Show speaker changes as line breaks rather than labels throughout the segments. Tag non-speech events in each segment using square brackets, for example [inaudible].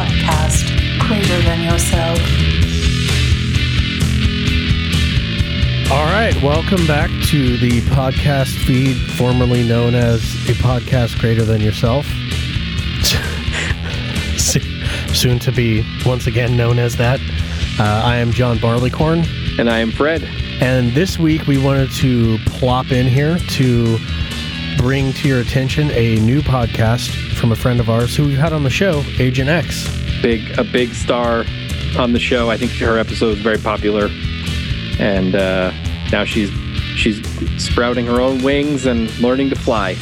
podcast greater than yourself.
All right, welcome back to the podcast feed formerly known as a podcast greater than yourself. [laughs] Soon to be once again known as that. Uh, I am John Barleycorn,
And I am Fred.
and this week we wanted to plop in here to bring to your attention a new podcast from a friend of ours who we've had on the show, Agent X.
Big a big star on the show. I think her episode was very popular. And uh, now she's she's sprouting her own wings and learning to fly.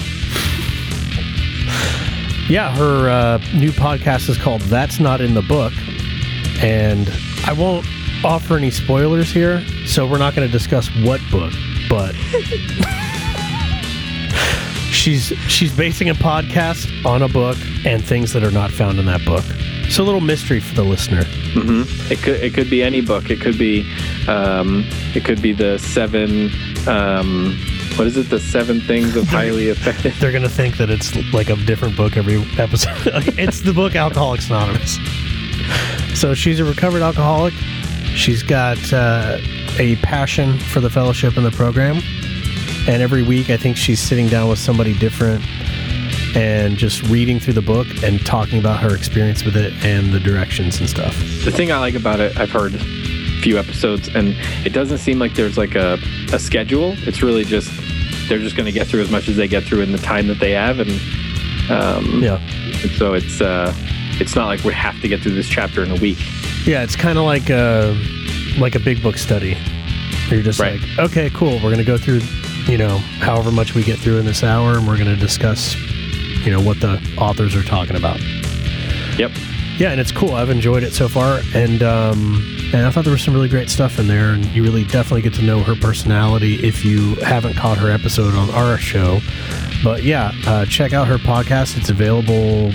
Yeah, her uh, new podcast is called That's Not in the Book. And I won't offer any spoilers here, so we're not going to discuss what book, but [laughs] she's she's basing a podcast on a book and things that are not found in that book. So a little mystery for the listener.
hmm It could it could be any book. It could be um, it could be the seven um, what is it? The seven things of [laughs] highly effective.
They're going to think that it's like a different book every episode. [laughs] it's the book Alcoholics Anonymous. So she's a recovered alcoholic. She's got uh, a passion for the fellowship and the program. And every week, I think she's sitting down with somebody different and just reading through the book and talking about her experience with it and the directions and stuff.
The thing I like about it, I've heard a few episodes, and it doesn't seem like there's like a, a schedule. It's really just they're just going to get through as much as they get through in the time that they have, and um,
Yeah.
and so it's uh, it's not like we have to get through this chapter in a week.
Yeah, it's kind of like a, like a big book study. You're just
Right.
like, okay, cool. We're going to go through, you know, however much we get through in this hour, and we're going to discuss, you know, what the authors are talking about.
Yep.
Yeah, and it's cool. I've enjoyed it so far, and um, and I thought there was some really great stuff in there, and you really definitely get to know her personality if you haven't caught her episode on our show. But yeah, uh, check out her podcast. It's available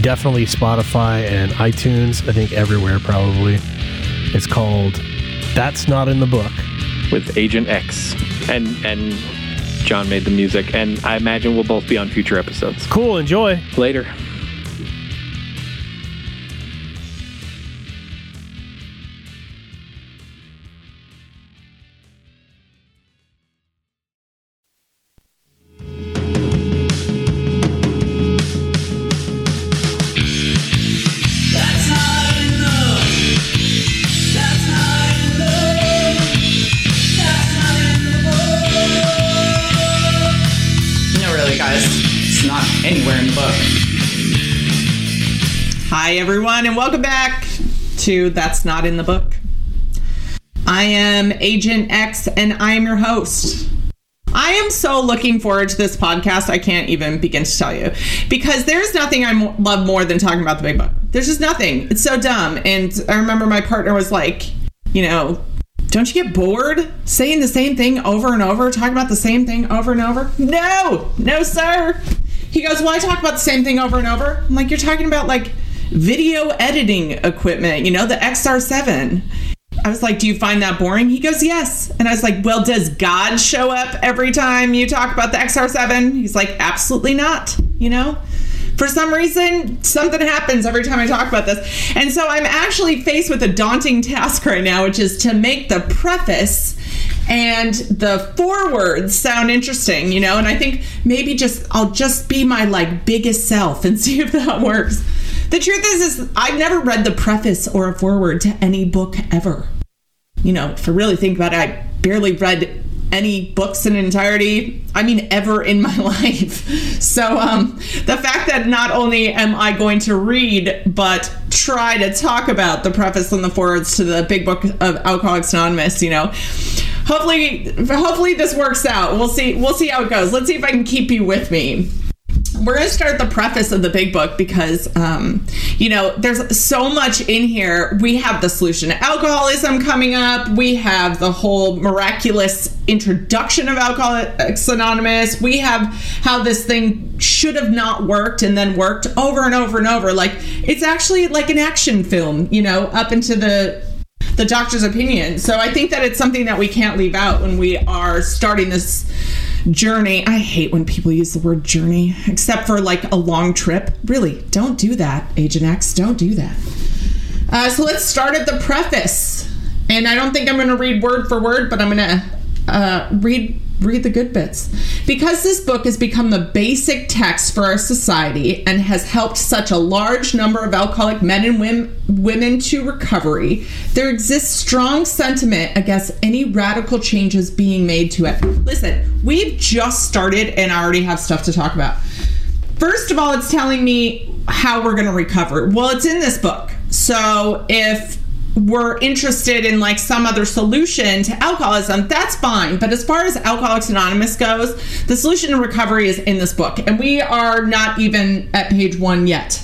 definitely Spotify and iTunes. I think everywhere probably. It's called "That's Not in the Book."
With Agent X, and and John made the music, and I imagine we'll both be on future episodes
Cool. Enjoy.
later.
Welcome back to That's Not in the Book. I am Agent X, and I am your host. I am so looking forward to this podcast. I can't even begin to tell you because there's nothing I love more than talking about the big book. There's just nothing. It's so dumb. And I remember my partner was like, you know, don't you get bored saying the same thing over and over, talking about the same thing over and over? No, no, sir. He goes, Well, I talk about the same thing over and over. I'm like, You're talking about like video editing equipment, you know, the XR7. I was like, Do you find that boring? He goes, Yes. And I was like, Well, does God show up every time you talk about the XR7? He's like, Absolutely not, you know? For some reason, something happens every time I talk about this. And so I'm actually faced with a daunting task right now, which is to make the preface and the foreword sound interesting, you know? And I think maybe just I'll just be my like biggest self and [laughs] see if that works. The truth is is I've never read the preface or a foreword to any book ever. You know, if I really think about it, I barely read any books in entirety i mean ever in my [laughs] life. So um the fact that not only am i going to read but try to talk about the preface and the forwards to the big book of alcoholics anonymous you know hopefully hopefully this works out. We'll see we'll see how it goes. Let's see if i can keep you with me we're going to start the preface of the big book because um, you know there's so much in here. We have the solution to alcoholism coming up. We have the whole miraculous introduction of alcoholics anonymous. We have how this thing should have not worked and then worked over and over and over. Like it's actually like an action film you know up into the the doctor's opinion. So I think that it's something that we can't leave out when we are starting this journey. I hate when people use the word journey, except for like a long trip. Really, don't do that, Agent X. Don't do that. Uh, so let's start at the preface. And I don't think I'm going to read word for word, but I'm going to uh, read read the good bits. Because this book has become the basic text for our society and has helped such a large number of alcoholic men and women, women to recovery, there exists strong sentiment against any radical changes being made to it. Listen, we've just started and I already have stuff to talk about. First of all, it's telling me how we're going to recover. Well, it's in this book. So if we're interested in like some other solution to alcoholism, that's fine. But as far as Alcoholics Anonymous goes, the solution to recovery is in this book, and we are not even at page one yet.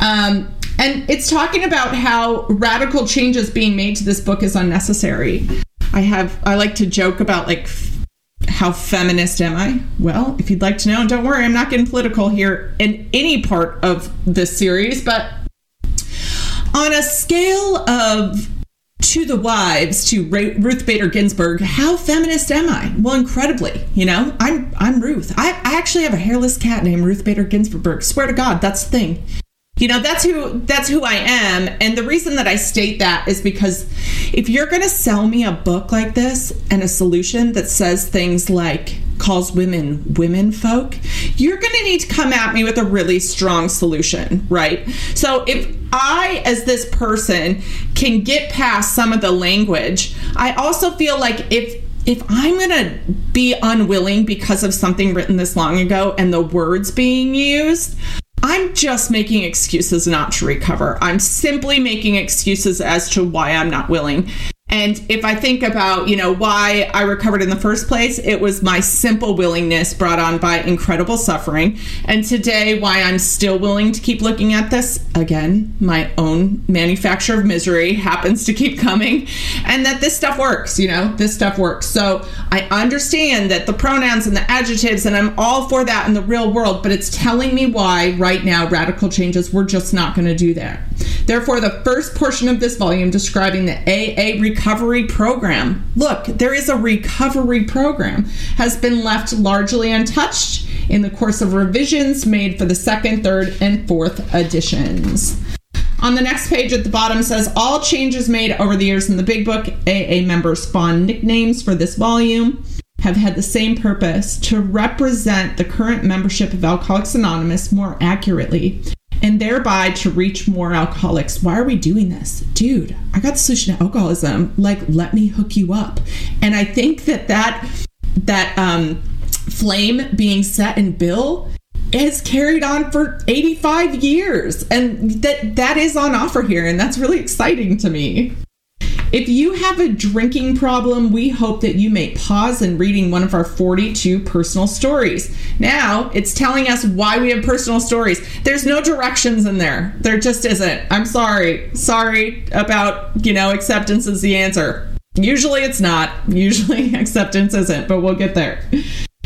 Um, and it's talking about how radical changes being made to this book is unnecessary. I have I like to joke about like how feminist am I? Well, if you'd like to know, don't worry, I'm not getting political here in any part of this series, but on a scale of to the wives to Ruth Bader Ginsburg, how feminist am I? Well, incredibly. You know, I'm I'm Ruth. I, I actually have a hairless cat named Ruth Bader Ginsburg. Swear to God, that's the thing. You know, that's who that's who I am, and the reason that I state that is because if you're going to sell me a book like this and a solution that says things like calls women women folk, you're going to need to come at me with a really strong solution, right? So if I as this person can get past some of the language, I also feel like if if I'm going to be unwilling because of something written this long ago and the words being used, I'm just making excuses not to recover. I'm simply making excuses as to why I'm not willing. And if I think about, you know, why I recovered in the first place, it was my simple willingness brought on by incredible suffering. And today, why I'm still willing to keep looking at this, again, my own manufacture of misery happens to keep coming. And that this stuff works, you know, this stuff works. So I understand that the pronouns and the adjectives, and I'm all for that in the real world, but it's telling me why right now radical changes, we're just not going to do that. Therefore, the first portion of this volume describing the AA recovery recovery program. Look, there is a recovery program, has been left largely untouched in the course of revisions made for the second, third, and fourth editions. On the next page at the bottom says all changes made over the years in the big book, AA members spawn nicknames for this volume have had the same purpose to represent the current membership of Alcoholics Anonymous more accurately and thereby to reach more alcoholics. Why are we doing this? Dude, I got the solution to alcoholism. Like, let me hook you up. And I think that that, that, um, flame being set in Bill has carried on for 85 years and that that is on offer here and that's really exciting to me if you have a drinking problem, we hope that you may pause in reading one of our 42 personal stories. Now, it's telling us why we have personal stories. There's no directions in there. There just isn't. I'm sorry. Sorry about, you know, acceptance is the answer. Usually it's not. [laughs] Usually acceptance isn't, but we'll get there.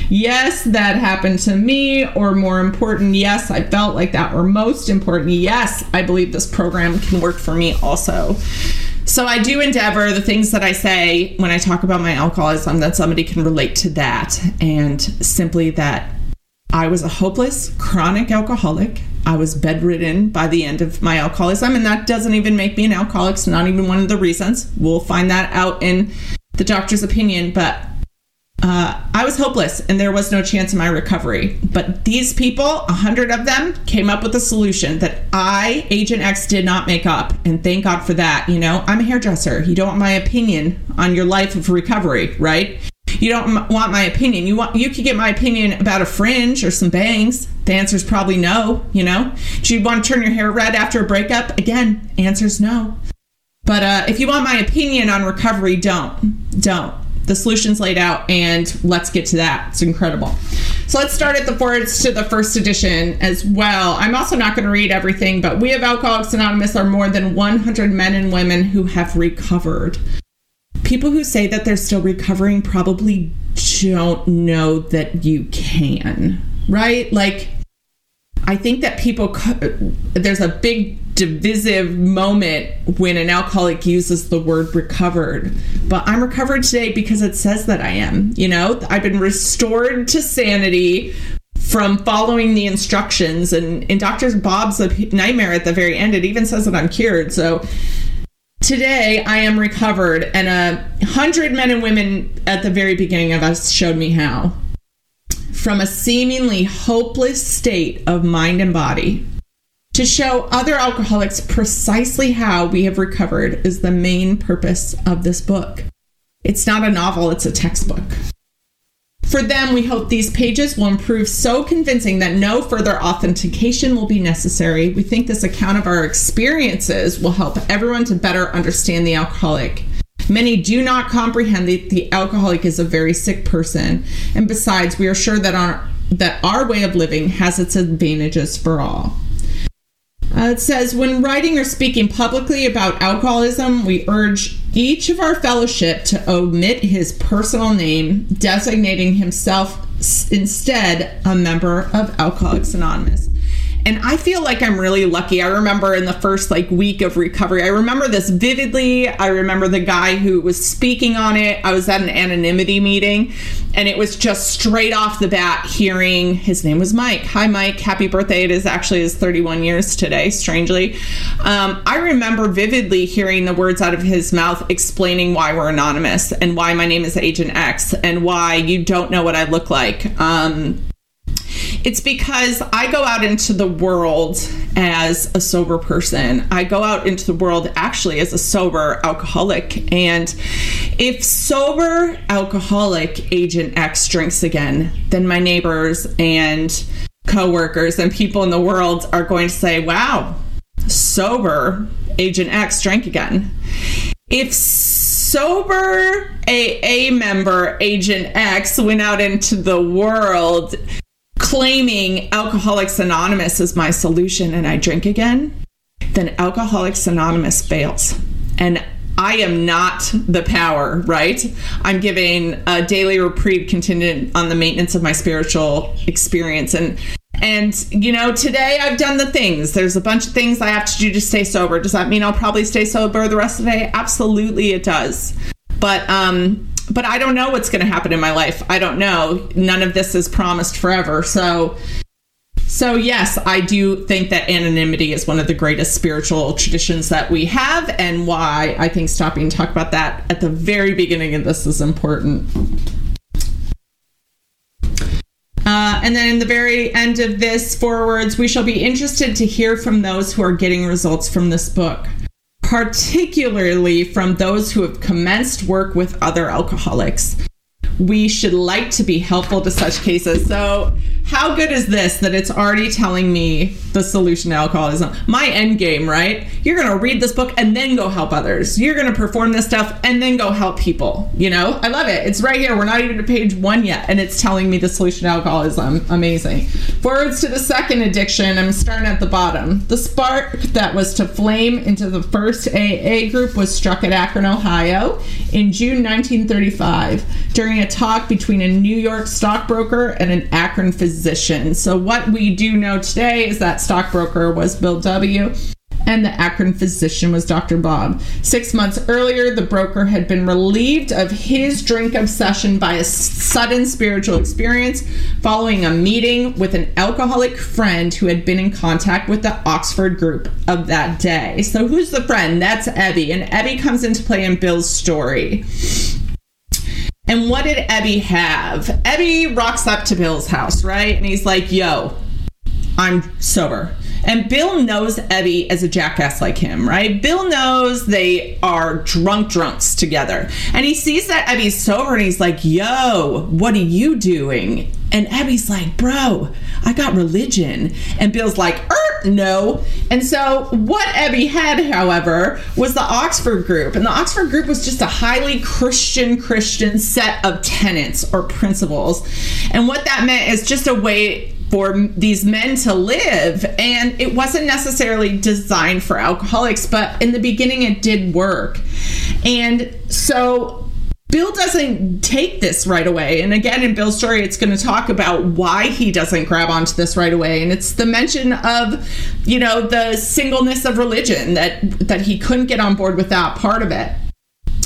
Yes, that happened to me, or more important, yes, I felt like that, or most important, yes, I believe this program can work for me also. So I do endeavor the things that I say when I talk about my alcoholism that somebody can relate to that and simply that I was a hopeless chronic alcoholic. I was bedridden by the end of my alcoholism and that doesn't even make me an alcoholic. It's not even one of the reasons. We'll find that out in the doctor's opinion, but uh, I was hopeless and there was no chance of my recovery. But these people, a hundred of them, came up with a solution that I, Agent X, did not make up. And thank God for that. You know, I'm a hairdresser. You don't want my opinion on your life of recovery, right? You don't want my opinion. You want you could get my opinion about a fringe or some bangs. The answer is probably no. You know, do you want to turn your hair red after a breakup? Again, answer's no. But uh, if you want my opinion on recovery, don't, don't the solutions laid out and let's get to that. It's incredible. So let's start at the forwards to the first edition as well. I'm also not going to read everything, but we of Alcoholics Anonymous are more than 100 men and women who have recovered. People who say that they're still recovering probably don't know that you can, right? Like, I think that people, there's a big divisive moment when an alcoholic uses the word recovered. But I'm recovered today because it says that I am. You know, I've been restored to sanity from following the instructions. And in Dr. Bob's nightmare at the very end, it even says that I'm cured. So today I am recovered, and a hundred men and women at the very beginning of us showed me how. From a seemingly hopeless state of mind and body to show other alcoholics precisely how we have recovered is the main purpose of this book. It's not a novel, it's a textbook. For them, we hope these pages will improve so convincing that no further authentication will be necessary. We think this account of our experiences will help everyone to better understand the alcoholic. Many do not comprehend that the alcoholic is a very sick person, and besides, we are sure that our, that our way of living has its advantages for all. Uh, it says, when writing or speaking publicly about alcoholism, we urge each of our fellowship to omit his personal name, designating himself instead a member of Alcoholics Anonymous and I feel like I'm really lucky. I remember in the first like week of recovery, I remember this vividly. I remember the guy who was speaking on it. I was at an anonymity meeting, and it was just straight off the bat hearing his name was Mike. Hi, Mike. Happy birthday! It is actually his 31 years today. Strangely, um, I remember vividly hearing the words out of his mouth explaining why we're anonymous and why my name is Agent X and why you don't know what I look like. Um, it's because I go out into the world as a sober person. I go out into the world actually as a sober alcoholic. And if sober alcoholic Agent X drinks again, then my neighbors and coworkers and people in the world are going to say, wow, sober Agent X drank again. If sober AA member Agent X went out into the world claiming Alcoholics Anonymous is my solution and I drink again, then Alcoholics Anonymous fails. And I am not the power, right? I'm giving a daily reprieve contingent on the maintenance of my spiritual experience. And and you know, today I've done the things. There's a bunch of things I have to do to stay sober. Does that mean I'll probably stay sober the rest of the day? Absolutely it does. But um but I don't know what's going to happen in my life. I don't know. None of this is promised forever. So so yes, I do think that anonymity is one of the greatest spiritual traditions that we have and why I think stopping to talk about that at the very beginning of this is important. Uh, and then in the very end of this forwards, we shall be interested to hear from those who are getting results from this book particularly from those who have commenced work with other alcoholics. We should like to be helpful to such cases. So, how good is this that it's already telling me the solution to alcoholism? My end game, right? You're going to read this book and then go help others. You're going to perform this stuff and then go help people. You know, I love it. It's right here. We're not even to page one yet, and it's telling me the solution to alcoholism. Amazing. Forwards to the second addiction. I'm starting at the bottom. The spark that was to flame into the first AA group was struck at Akron, Ohio in June 1935 during a talk between a New York stockbroker and an Akron physician. So, what we do know today is that stockbroker was Bill W. And the Akron physician was Dr. Bob. Six months earlier, the broker had been relieved of his drink obsession by a sudden spiritual experience following a meeting with an alcoholic friend who had been in contact with the Oxford group of that day. So, who's the friend? That's Ebby. And Ebby comes into play in Bill's story. And what did Ebby have? Ebby rocks up to Bill's house, right? And he's like, yo, I'm sober. And Bill knows Ebby as a jackass like him, right? Bill knows they are drunk drunks together. And he sees that Ebby's sober and he's like, yo, what are you doing? And Ebby's like, bro, I got religion. And Bill's like, er, no. And so what Ebby had, however, was the Oxford group. And the Oxford group was just a highly Christian Christian set of tenets or principles. And what that meant is just a way for these men to live and it wasn't necessarily designed for alcoholics but in the beginning it did work and so Bill doesn't take this right away. And again, in Bill's story, it's going to talk about why he doesn't grab onto this right away. And it's the mention of, you know, the singleness of religion that that he couldn't get on board with that part of it.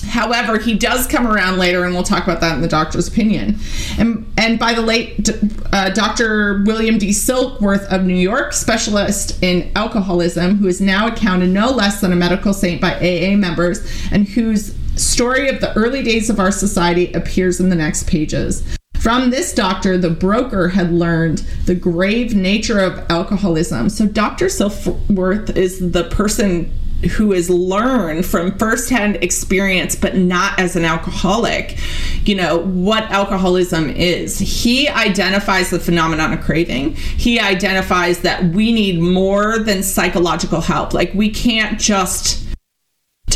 However, he does come around later, and we'll talk about that in the doctor's opinion. And and by the late uh, Dr. William D. Silkworth of New York, specialist in alcoholism, who is now accounted no less than a medical saint by AA members, and whose story of the early days of our society appears in the next pages. From this doctor, the broker had learned the grave nature of alcoholism. So, Dr. Silkworth is the person who has learned from firsthand experience, but not as an alcoholic, you know, what alcoholism is. He identifies the phenomenon of craving. He identifies that we need more than psychological help. Like, we can't just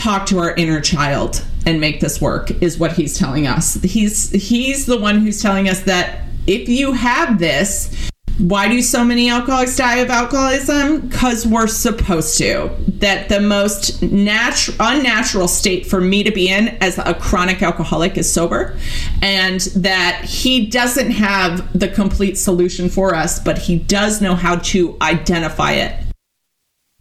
talk to our inner child and make this work is what he's telling us. He's he's the one who's telling us that if you have this, why do so many alcoholics die of alcoholism? Because we're supposed to. That the most natural, unnatural state for me to be in as a chronic alcoholic is sober, and that he doesn't have the complete solution for us, but he does know how to identify it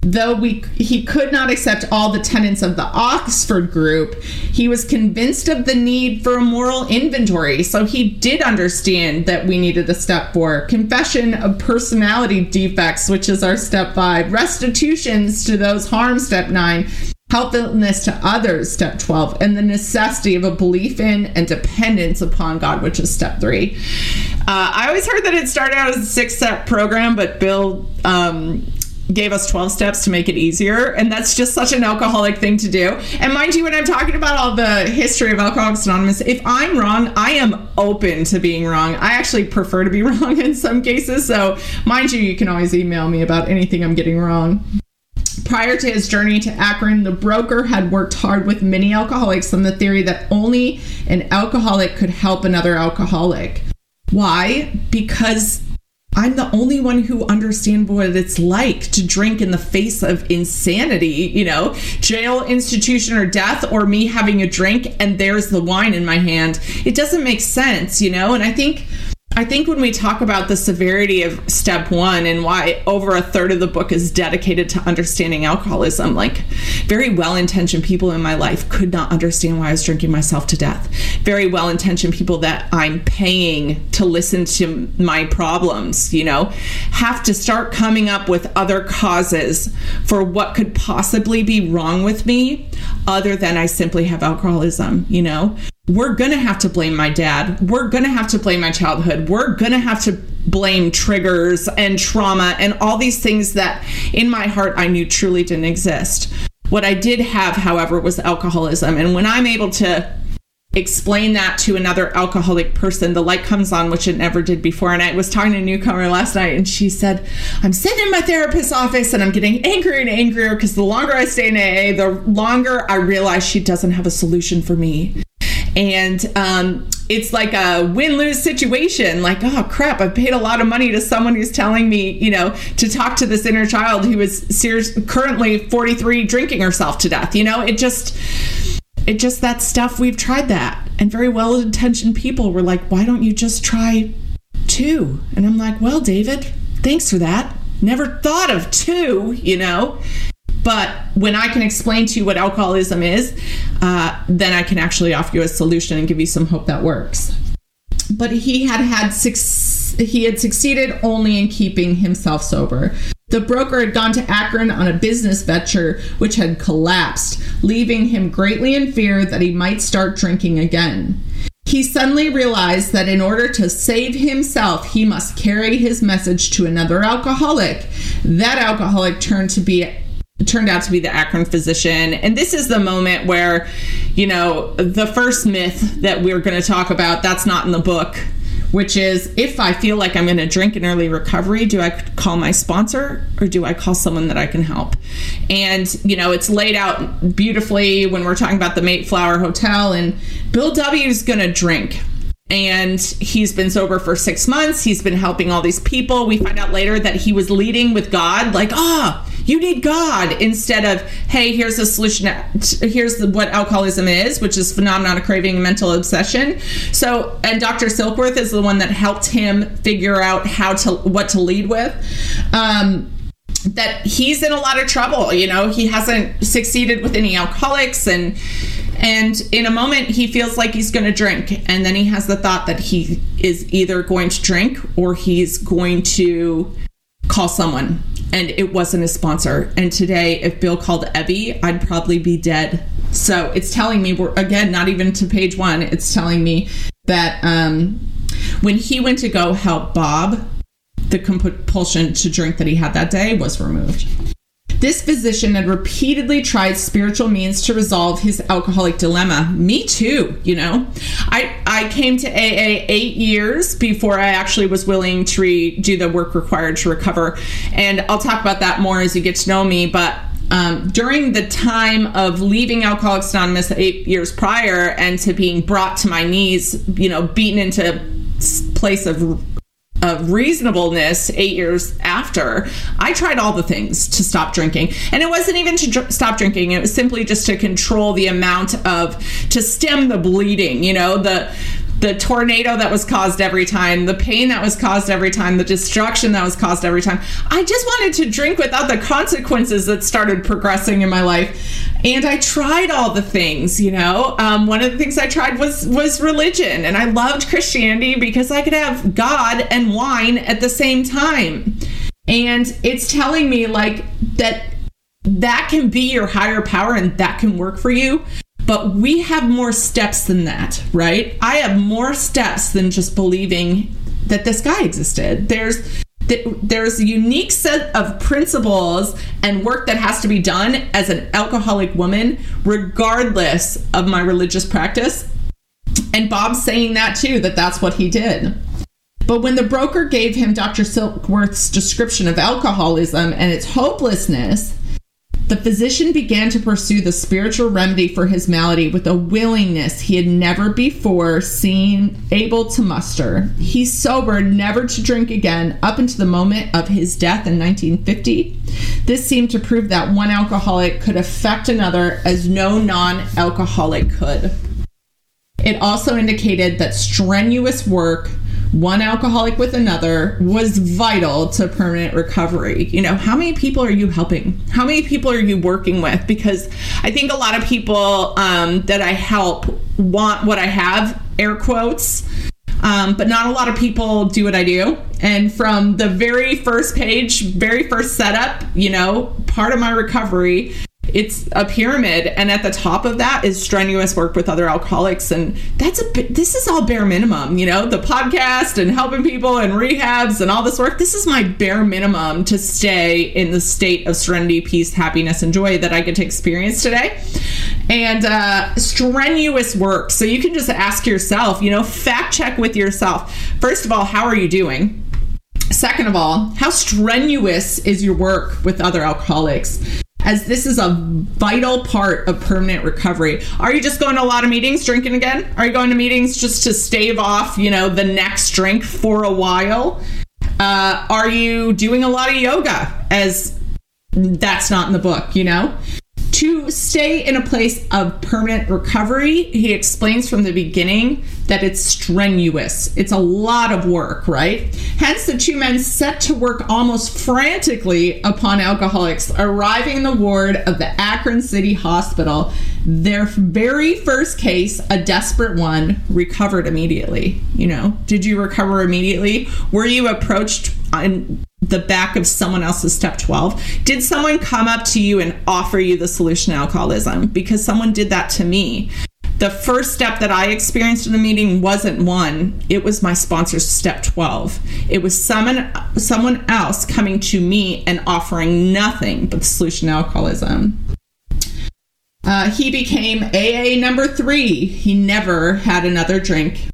Though we, he could not accept all the tenets of the Oxford group, he was convinced of the need for a moral inventory. So he did understand that we needed a step four confession of personality defects, which is our step five, restitutions to those harmed, step nine, helpfulness to others, step 12, and the necessity of a belief in and dependence upon God, which is step three. Uh, I always heard that it started out as a six step program, but Bill um, gave us 12 steps to make it easier and that's just such an alcoholic thing to do and mind you when i'm talking about all the history of alcoholics anonymous if i'm wrong i am open to being wrong i actually prefer to be [laughs] wrong in some cases so mind you you can always email me about anything i'm getting wrong Prior to his journey to Akron, the broker had worked hard with many alcoholics on the theory that only an alcoholic could help another alcoholic. Why? Because I'm the only one who understand what it's like to drink in the face of insanity, you know, jail, institution, or death, or me having a drink and there's the wine in my hand. It doesn't make sense, you know? And I think I think when we talk about the severity of step one and why over a third of the book is dedicated to understanding alcoholism, like very well intentioned people in my life could not understand why I was drinking myself to death. Very well intentioned people that I'm paying to listen to my problems, you know, have to start coming up with other causes for what could possibly be wrong with me other than I simply have alcoholism, you know? We're to have to blame my dad. We're to have to blame my childhood. We're to have to blame triggers and trauma and all these things that in my heart I knew truly didn't exist. What I did have, however, was alcoholism. And when I'm able to explain that to another alcoholic person, the light comes on, which it never did before. And I was talking to a newcomer last night, and she said, I'm sitting in my therapist's office and I'm getting angrier and angrier because the longer I stay in AA, the longer I realize she doesn't have a solution for me and um, it's like a win-lose situation. Like oh crap i've paid a lot of money to someone who's telling me you know to talk to this inner child who is serious, currently 43 drinking herself to death you know? It just it just that stuff we've tried that. And very well-intentioned people were like why don't you just try two? And i'm like well david thanks for that. Never thought of two you know but when I can explain to you what alcoholism is, uh, then I can actually offer you a solution and give you some hope that works. But he had had six, he had succeeded only in keeping himself sober. The broker had gone to Akron on a business venture which had collapsed, leaving him greatly in fear that he might start drinking again. He suddenly realized that in order to save himself, he must carry his message to another alcoholic. That alcoholic turned to be turned out to be the Akron physician. And this is the moment where, you know, the first myth that we're going to talk about, that's not in the book, which is if I feel like I'm in a drink in early recovery, do I call my sponsor or do I call someone that I can help? And, you know, it's laid out beautifully when we're talking about the Mayflower Hotel, and Bill W. is going to drink and he's been sober for six months. He's been helping all these people. We find out later that he was leading with God, like, ah, oh, You need God instead of, hey, here's a solution. Here's what alcoholism is, which is phenomenon of craving and mental obsession. So, and Dr. Silkworth is the one that helped him figure out how to what to lead with. Um, that he's in a lot of trouble. You know, he hasn't succeeded with any alcoholics and and in a moment he feels like he's going to drink and then he has the thought that he is either going to drink or he's going to call someone and it wasn't a sponsor and today if bill called ebby i'd probably be dead so it's telling me we're again not even to page one it's telling me that um, when he went to go help bob the compulsion to drink that he had that day was removed. This physician had repeatedly tried spiritual means to resolve his alcoholic dilemma. Me too, you know. I I came to AA 8 years before I actually was willing to re- do the work required to recover. And I'll talk about that more as you get to know me, but um, during the time of leaving Alcoholics Anonymous eight years prior and to being brought to my knees, you know, beaten into place of of reasonableness eight years after, I tried all the things to stop drinking. And it wasn't even to dr- stop drinking, it was simply just to control the amount of, to stem the bleeding, you know, the, the tornado that was caused every time, the pain that was caused every time, the destruction that was caused every time. I just wanted to drink without the consequences that started progressing in my life. And I tried all the things, you know. Um, one of the things I tried was was religion, and I loved Christianity because I could have God and wine at the same time. And it's telling me like that that can be your higher power and that can work for you but we have more steps than that, right? I have more steps than just believing that this guy existed. There's there's a unique set of principles and work that has to be done as an alcoholic woman, regardless of my religious practice. And Bob's saying that too, that that's what he did. But when the broker gave him Dr. Silkworth's description of alcoholism and its hopelessness, the physician began to pursue the spiritual remedy for his malady with a willingness he had never before seen able to muster. He sobered never to drink again up until the moment of his death in 1950. This seemed to prove that one alcoholic could affect another as no non alcoholic could. It also indicated that strenuous work one alcoholic with another was vital to permanent recovery. You know, how many people are you helping? How many people are you working with? Because I think a lot of people um, that I help want what I have, air quotes. Um, but not a lot of people do what I do. And from the very first page, very first setup, you know, part of my recovery it's a pyramid and at the top of that is strenuous work with other alcoholics and that's a bit this is all bare minimum you know? The podcast and helping people and rehabs and all this work. This is my bare minimum to stay in the state of serenity peace happiness and joy that i get to experience today. And uh, strenuous work. So you can just ask yourself you know fact check with yourself. First of all how are you doing? Second of all, how strenuous is your work with other alcoholics? As this is a vital part of permanent recovery. Are you just going to a lot of meetings drinking again? Are you going to meetings just to stave off, you know, the next drink for a while? Uh, are you doing a lot of yoga as that's not in the book, you know? To stay in a place of permanent recovery, he explains from the beginning that it's strenuous. It's a lot of work, right? Hence, the two men set to work almost frantically upon alcoholics, arriving in the ward of the Akron City Hospital. Their very first case, a desperate one, recovered immediately. You know, did you recover immediately? Were you approached in the back of someone else's step 12 did someone come up to you and offer you the solution to alcoholism? Because someone did that to me. The first step that i experienced in the meeting wasn't one. It was my sponsor's step 12 it was someone someone else coming to me and offering nothing but the solution to alcoholism. Uh, he became aa number three. He never had another drink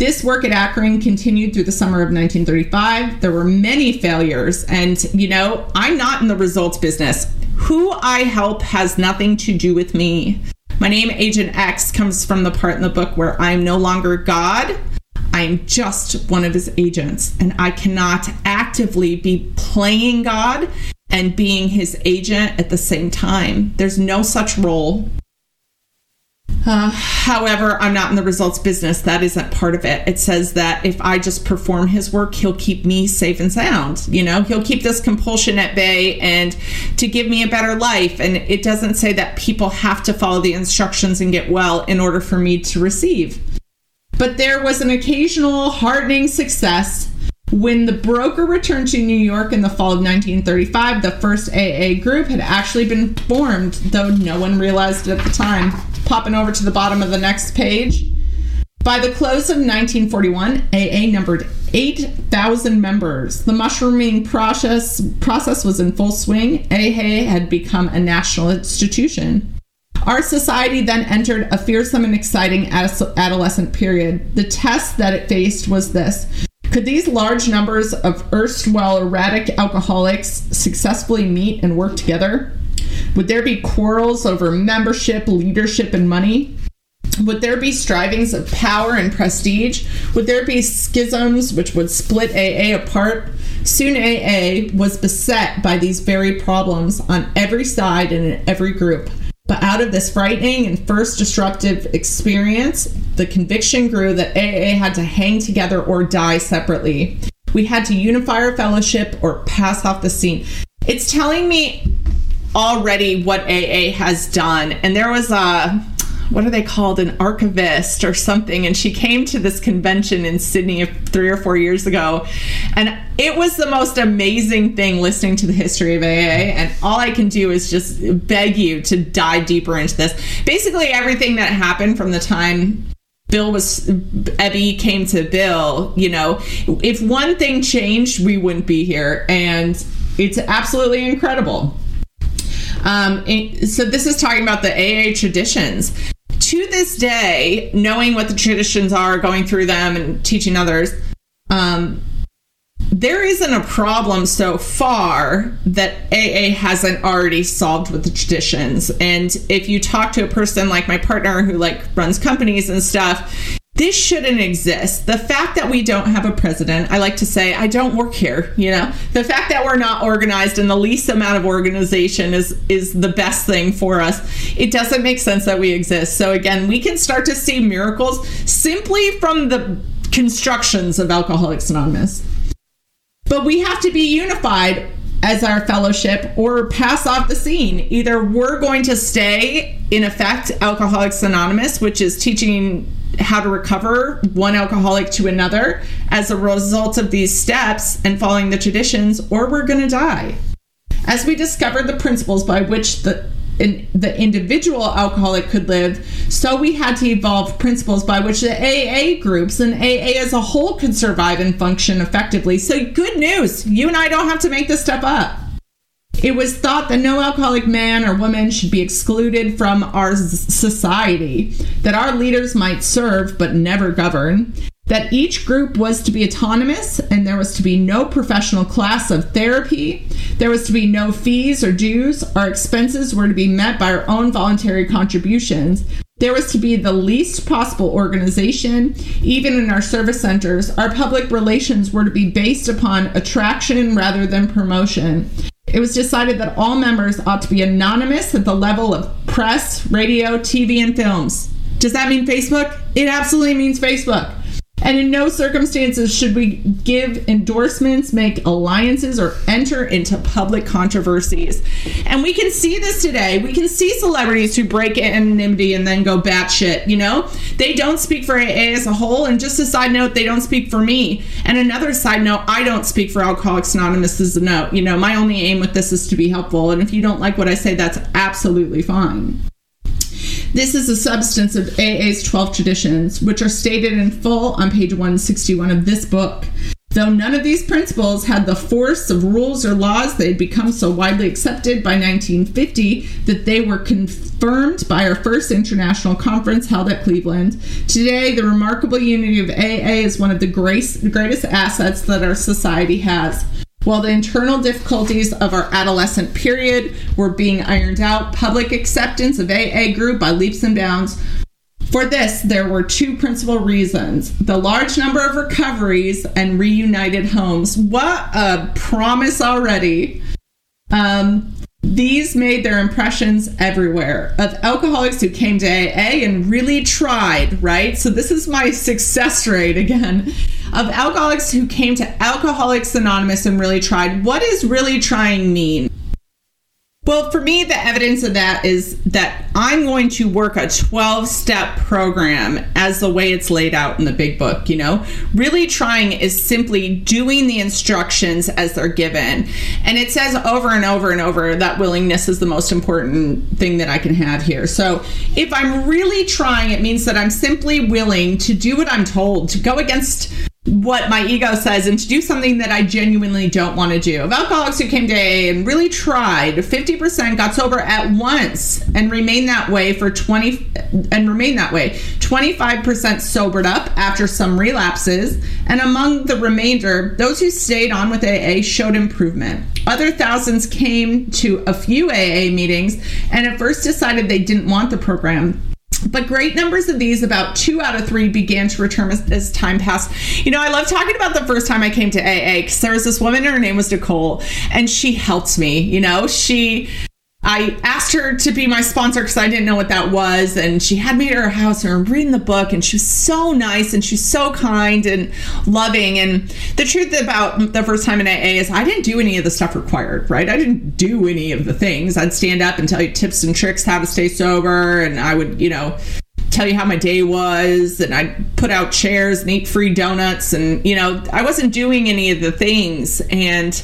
this work at Akron continued through the summer of 1935. There were many failures, and you know, I'm not in the results business. Who I help has nothing to do with me. My name, Agent X, comes from the part in the book where I'm no longer God. I'm just one of his agents, and I cannot actively be playing God and being his agent at the same time. There's no such role. Uh, however, I'm not in the results business. That isn't part of it. It says that if I just perform his work, he'll keep me safe and sound. You know, he'll keep this compulsion at bay and to give me a better life. And it doesn't say that people have to follow the instructions and get well in order for me to receive. But there was an occasional heartening success when the broker returned to New York in the fall of 1935, the first AA group had actually been formed, though no one realized it at the time. Popping over to the bottom of the next page. By the close of 1941, AA numbered 8,000 members. The mushrooming process, process was in full swing. AA had become a national institution. Our society then entered a fearsome and exciting adolescent period. The test that it faced was this could these large numbers of erstwhile erratic alcoholics successfully meet and work together? Would there be quarrels over membership, leadership, and money? Would there be strivings of power and prestige? Would there be schisms which would split AA apart? Soon AA was beset by these very problems on every side and in every group. But out of this frightening and first disruptive experience, the conviction grew that AA had to hang together or die separately. We had to unify our fellowship or pass off the scene. It's telling me already what AA has done. And there was a what are they called an archivist or something and she came to this convention in sydney three or four years ago and it was the most amazing thing listening to the history of aa and all i can do is just beg you to dive deeper into this basically everything that happened from the time Bill was Ebby came to Bill, you know, if one thing changed, we wouldn't be here. And it's absolutely incredible. Um, so this is talking about the AA traditions to this day, knowing what the traditions are, going through them and teaching others, um, there isn't a problem so far that AA hasn't already solved with the traditions. And if you talk to a person like my partner who like runs companies and stuff, this shouldn't exist. The fact that we don't have a president, I like to say, I don't work here, you know. The fact that we're not organized and the least amount of organization is is the best thing for us. It doesn't make sense that we exist. So again, we can start to see miracles simply from the constructions of Alcoholics Anonymous. But we have to be unified as our fellowship or pass off the scene. Either we're going to stay in effect Alcoholics Anonymous, which is teaching how to recover one alcoholic to another as a result of these steps and following the traditions, or we're going to die. As we discovered the principles by which the in, the individual alcoholic could live, so we had to evolve principles by which the AA groups and AA as a whole could survive and function effectively. So, good news, you and I don't have to make this stuff up. It was thought that no alcoholic man or woman should be excluded from our society, that our leaders might serve but never govern, that each group was to be autonomous and there was to be no professional class of therapy, there was to be no fees or dues, our expenses were to be met by our own voluntary contributions. There was to be the least possible organization. Even in our service centers, our public relations were to be based upon attraction rather than promotion. It was decided that all members ought to be anonymous at the level of press, radio, TV, and films. Does that mean Facebook? It absolutely means Facebook. And in no circumstances should we give endorsements, make alliances, or enter into public controversies. And we can see this today. We can see celebrities who break anonymity and then go batshit. You know, they don't speak for AA as a whole. And just a side note, they don't speak for me. And another side note, I don't speak for Alcoholics Anonymous as a note. You know, my only aim with this is to be helpful. And if you don't like what I say, that's absolutely fine. This is the substance of AA's 12 traditions, which are stated in full on page 161 of this book. Though none of these principles had the force of rules or laws, they had become so widely accepted by 1950 that they were confirmed by our first international conference held at Cleveland. Today, the remarkable unity of AA is one of the greatest assets that our society has. While the internal difficulties of our adolescent period were being ironed out, public acceptance of AA grew by leaps and bounds. For this, there were two principal reasons the large number of recoveries and reunited homes. What a promise already! Um, these made their impressions everywhere of alcoholics who came to AA and really tried, right? So, this is my success rate again of alcoholics who came to Alcoholics Anonymous and really tried. What does really trying mean? Well, for me, the evidence of that is that I'm going to work a 12 step program as the way it's laid out in the big book. You know, really trying is simply doing the instructions as they're given. And it says over and over and over that willingness is the most important thing that I can have here. So if I'm really trying, it means that I'm simply willing to do what I'm told, to go against what my ego says and to do something that I genuinely don't want to do. Of alcoholics who came to AA and really tried, 50% got sober at once and remained that way for 20 and remained that way. 25% sobered up after some relapses, and among the remainder, those who stayed on with AA showed improvement. Other thousands came to a few AA meetings and at first decided they didn't want the program but great numbers of these, about two out of three, began to return as, as, time passed. You know, I love talking about the first time I came to AA because there was this woman, her name was Nicole, and she helped me. You know, she I asked her to be my sponsor because I didn't know what that was. And she had me at her house and are reading the book. And she was so nice and she's so kind and loving. And the truth about the first time in AA is I didn't do any of the stuff required, right? I didn't do any of the things. I'd stand up and tell you tips and tricks how to stay sober. And I would, you know, tell you how my day was and I'd put out chairs and eat free donuts. And, you know, I wasn't doing any of the things. And,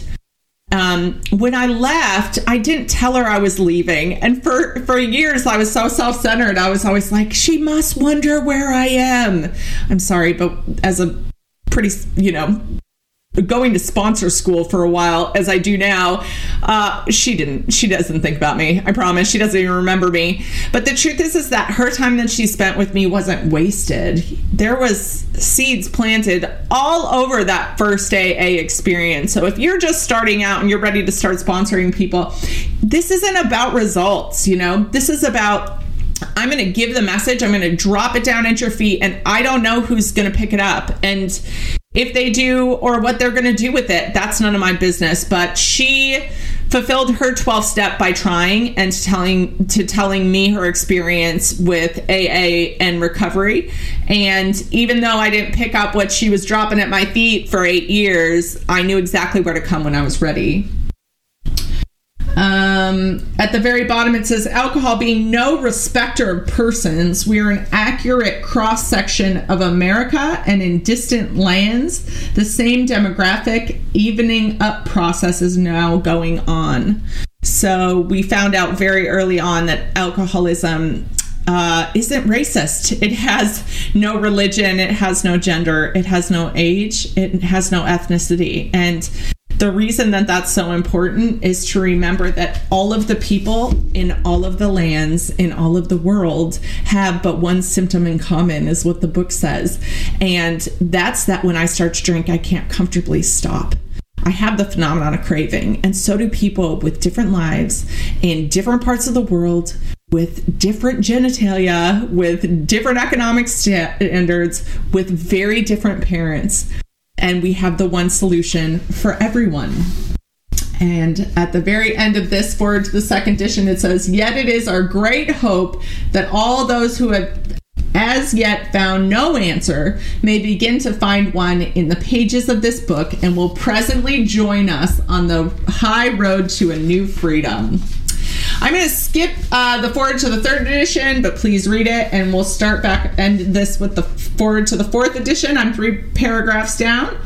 um, when I left, I didn't tell her I was leaving, and for for years I was so self centered. I was always like, "She must wonder where I am." I'm sorry, but as a pretty, you know, going to sponsor school for a while as I do now, uh, she didn't. She doesn't think about me. I promise. She doesn't even remember me. But the truth is, is that her time that she spent with me wasn't wasted. There was seeds planted all over that first AA experience. So if you're just starting out and you're ready to start sponsoring people, this isn't about results. You know, this is about I'm going to give the message, I'm going to drop it down at your feet, and I don't know who's going to pick it up. And if they do or what they're going to do with it, that's none of my business. But she fulfilled her 12 step by trying and telling to telling me her experience with AA and recovery. And even though I didn't pick up what she was dropping at my feet for 8 years, I knew exactly where to come when I was ready. Um, at the very bottom, it says alcohol being no respecter of persons. We are an accurate cross section of America and in distant lands. The same demographic evening up process is now going on. So we found out very early on that alcoholism uh, isn't racist. It has no religion, it has no gender, it has no age, it has no ethnicity. And the reason that that's so important is to remember that all of the people in all of the lands in all of the world have but one symptom in common is what the book says. And that's that when i start to drink i can't comfortably stop. I have the phenomenon of craving, and so do people with different lives in different parts of the world, with different genitalia, with different economic standards, with very different parents and we have the one solution for everyone. And at the very end of this, forward to the second edition, it says, Yet it is our great hope that all those who have as yet found no answer may begin to find one in the pages of this book and will presently join us on the high road to a new freedom. I'm going to skip uh, the forward to the third edition, but please read it, and we'll start back end this with the forward to the fourth edition. I'm three paragraphs down.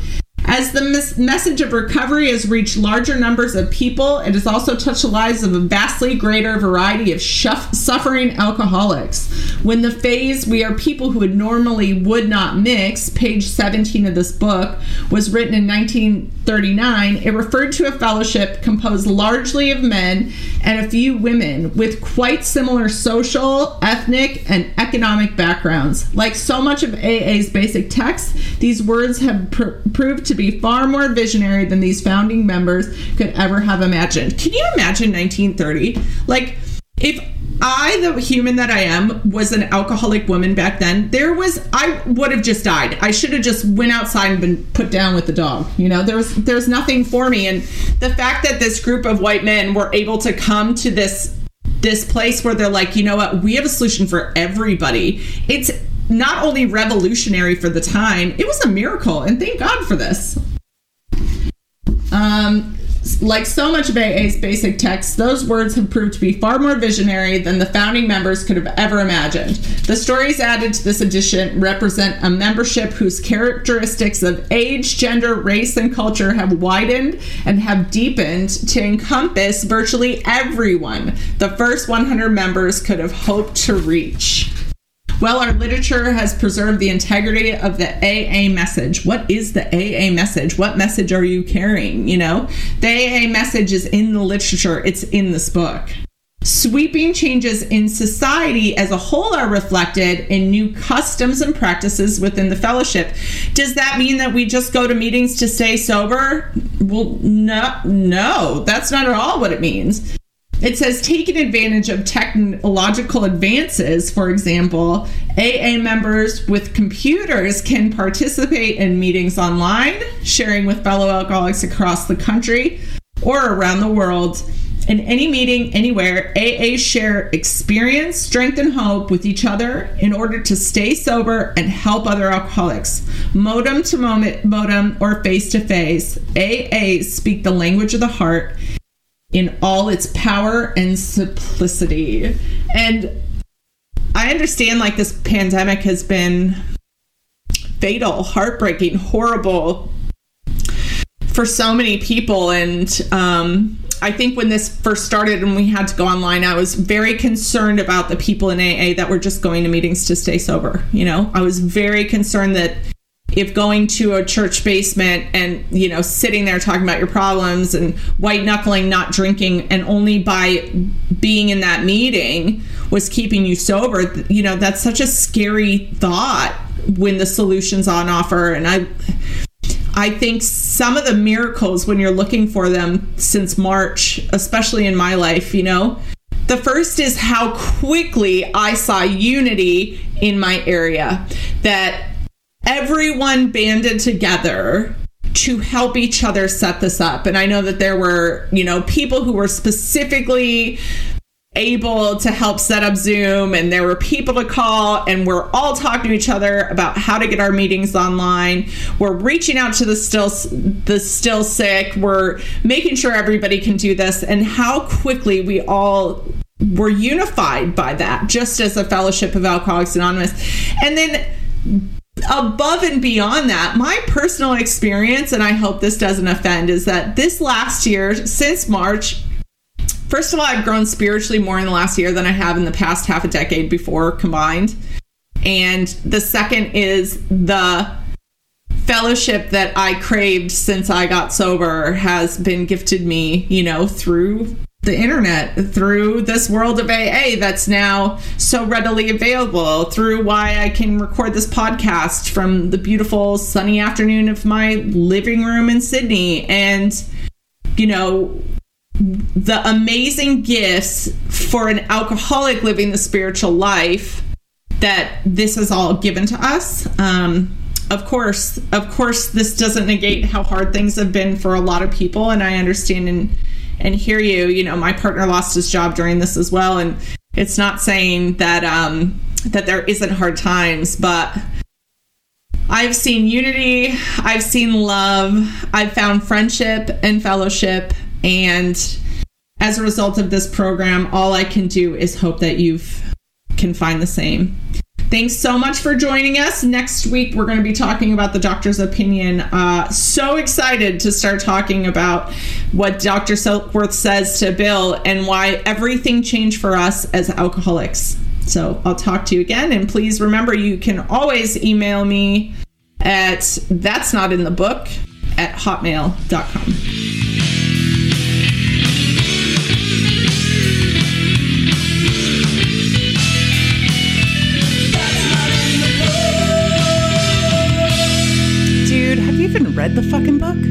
As the mes- message of recovery has reached larger numbers of people, it has also touched the lives of a vastly greater variety of shuff- suffering alcoholics. When the phase "We are people who would normally would not mix," page 17 of this book, was written in 1939, it referred to a fellowship composed largely of men and a few women with quite similar social, ethnic, and economic backgrounds. Like so much of AA's basic text, these words have pr- proved to be far more visionary than these founding members could ever have imagined. Can you imagine 1930? Like, if I, the human that I am, was an alcoholic woman back then, there was I would have just died. I should have just went outside and been put down with the dog. You know, there was there's nothing for me. And the fact that this group of white men were able to come to this this place where they're like, you know what, we have a solution for everybody. It's not only revolutionary for the time, it was a miracle, and thank God for this. Um, like so much of AA's basic text, those words have proved to be far more visionary than the founding members could have ever imagined. The stories added to this edition represent a membership whose characteristics of age, gender, race, and culture have widened and have deepened to encompass virtually everyone the first 100 members could have hoped to reach. Well, our literature has preserved the integrity of the AA message. What is the AA message? What message are you carrying? You know, the AA message is in the literature, it's in this book. Sweeping changes in society as a whole are reflected in new customs and practices within the fellowship. Does that mean that we just go to meetings to stay sober? Well, no, no, that's not at all what it means. It says taking advantage of technological advances, for example, AA members with computers can participate in meetings online, sharing with fellow alcoholics across the country or around the world. In any meeting, anywhere, AA share experience, strength, and hope with each other in order to stay sober and help other alcoholics. Modem to moment, modem, or face to face, AA speak the language of the heart in all its power and simplicity. And I understand like this pandemic has been fatal, heartbreaking, horrible for so many people. And um, I think when this first started and we had to go online, I was very concerned about the people in AA that were just going to meetings to stay sober. You know, I was very concerned that if going to a church basement and you know sitting there talking about your problems and white knuckling not drinking and only by being in that meeting was keeping you sober you know that's such a scary thought when the solutions on offer. And i i think some of the miracles when you're looking for them since march especially in my life you know the first is how quickly i saw unity in my area that everyone banded together to help each other set this up. And I know that there were, you know, people who were specifically able to help set up Zoom and there were people to call and we're all talking to each other about how to get our meetings online. We're reaching out to the still the still sick. We're making sure everybody can do this and how quickly we all were unified by that just as a fellowship of alcoholics anonymous. And then above and beyond that, my personal experience, and I hope this doesn't offend, is that this last year, since March, first of all, I've grown spiritually more in the last year than I have in the past half a decade before combined. And the second is the fellowship that I craved since I got sober has been gifted me, you know, through the internet through this world of AA that's now so readily available, through why I can record this podcast from the beautiful sunny afternoon of my living room in Sydney. And, you know, the amazing gifts for an alcoholic living the spiritual life that this is all given to us. Um, of course, of course, this doesn't negate how hard things have been for a lot of people, and I understand and and hear you. You know, my partner lost his job during this as well, and it's not saying that um, that there isn't hard times, but I've seen unity, I've seen love, I've found friendship and fellowship, and as a result of this program, all I can do is hope that you can find the same. Thanks so much for joining us. Next week, we're going to be talking about the doctor's opinion. Uh, so excited to start talking about what Dr. Silkworth says to Bill and why everything changed for us as alcoholics. So I'll talk to you again. And please remember, you can always email me at that's not in the book at hotmail.com.
read the fucking book?